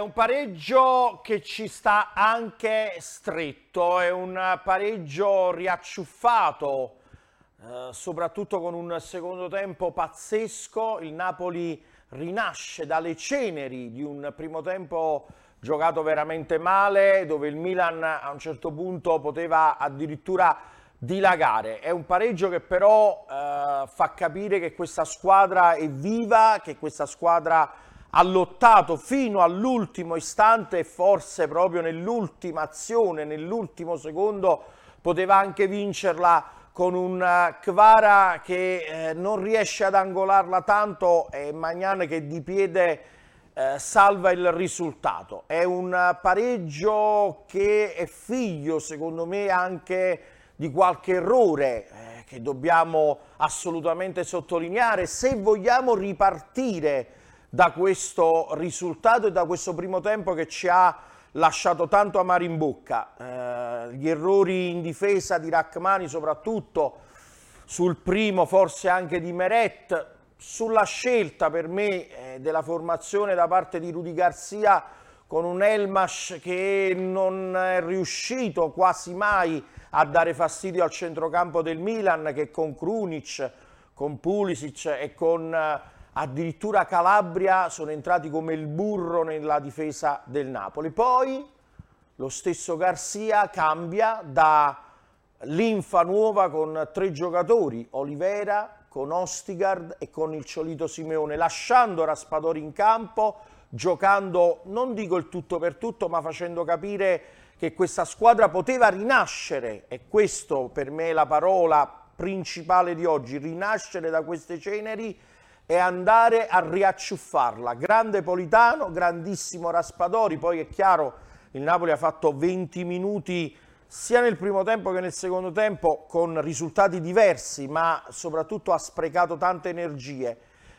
un pareggio che ci sta anche stretto, è un pareggio riacciuffato, eh, soprattutto con un secondo tempo pazzesco. Il Napoli rinasce dalle ceneri di un primo tempo giocato veramente male, dove il Milan a un certo punto poteva addirittura dilagare. È un pareggio che però eh, fa capire che questa squadra è viva, che questa squadra ha lottato fino all'ultimo istante e forse proprio nell'ultima azione, nell'ultimo secondo, poteva anche vincerla con un eh, Kvara che eh, non riesce ad angolarla tanto e Magnan che di piede eh, salva il risultato. È un pareggio che è figlio, secondo me, anche di qualche errore eh, che dobbiamo assolutamente sottolineare se vogliamo ripartire da questo risultato e da questo primo tempo che ci ha lasciato tanto amare in bocca. Eh, gli errori in difesa di Rachmani soprattutto, sul primo forse anche di Meret, sulla scelta per me eh, della formazione da parte di Rudy Garcia con un Elmas che non è riuscito quasi mai a dare fastidio al centrocampo del Milan che con Krunic, con Pulisic e con eh, addirittura Calabria sono entrati come il burro nella difesa del Napoli. Poi lo stesso Garcia cambia da linfa nuova con tre giocatori, Olivera, con Ostigard e con il Ciolito Simeone, lasciando Raspadori in campo, giocando, non dico il tutto per tutto, ma facendo capire che questa squadra poteva rinascere, e questo per me è la parola principale di oggi, rinascere da queste ceneri e andare a riacciuffarla. Grande Politano, grandissimo Raspadori, poi è chiaro il Napoli ha fatto 20 minuti sia nel primo tempo che nel secondo tempo con risultati diversi, ma soprattutto ha sprecato tante energie.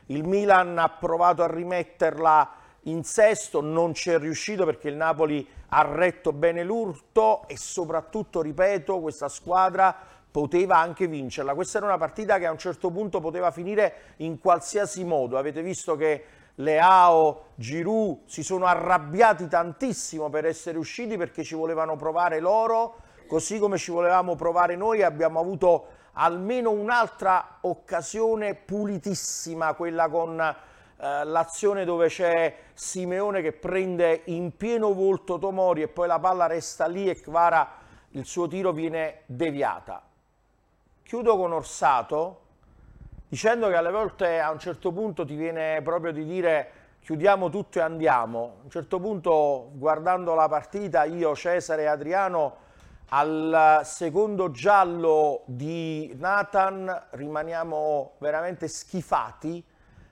Il Milan ha provato a rimetterla in sesto, non ci è riuscito perché il Napoli ha retto bene l'urto e soprattutto, ripeto, questa squadra poteva anche vincerla. Questa era una partita che a un certo punto poteva finire in qualsiasi modo. Avete visto che Leao, Giroud si sono arrabbiati tantissimo per essere usciti perché ci volevano provare loro, così come ci volevamo provare noi abbiamo avuto almeno un'altra occasione pulitissima, quella con eh, l'azione dove c'è Simeone che prende in pieno volto Tomori e poi la palla resta lì e Kvara il suo tiro viene deviata. Chiudo con Orsato dicendo che alle volte a un certo punto ti viene proprio di dire chiudiamo tutto e andiamo. A un certo punto guardando la partita io, Cesare e Adriano al secondo giallo di Nathan rimaniamo veramente schifati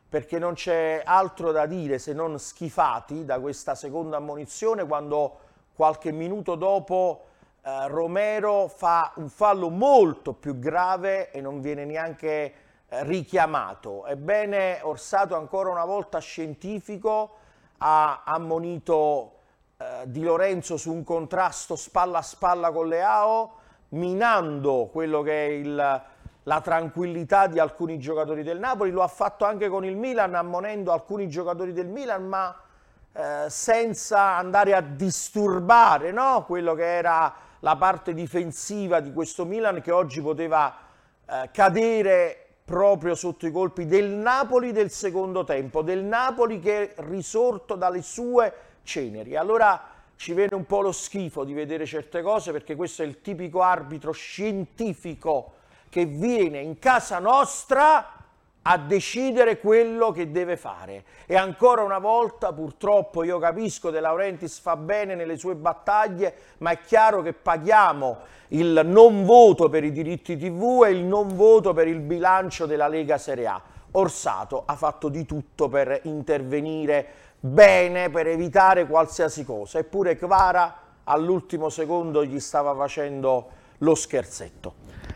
perché non c'è altro da dire se non schifati da questa seconda ammonizione quando qualche minuto dopo eh, Romero fa un fallo molto più grave e non viene neanche eh, richiamato. Ebbene, Orsato ancora una volta scientifico ha ammonito eh, Di Lorenzo su un contrasto spalla a spalla con Leao, minando quello che è il, la tranquillità di alcuni giocatori del Napoli, lo ha fatto anche con il Milan, ammonendo alcuni giocatori del Milan, ma eh, senza andare a disturbare no? quello che era la parte difensiva di questo Milan che oggi poteva eh, cadere proprio sotto i colpi del Napoli del secondo tempo, del Napoli che è risorto dalle sue ceneri. Allora ci viene un po' lo schifo di vedere certe cose perché questo è il tipico arbitro scientifico che viene in casa nostra a decidere quello che deve fare. E ancora una volta, purtroppo, io capisco De Laurentiis fa bene nelle sue battaglie, ma è chiaro che paghiamo il non voto per i diritti TV e il non voto per il bilancio della Lega Serie A. Orsato ha fatto di tutto per intervenire bene, per evitare qualsiasi cosa, eppure Kvara all'ultimo secondo gli stava facendo lo scherzetto.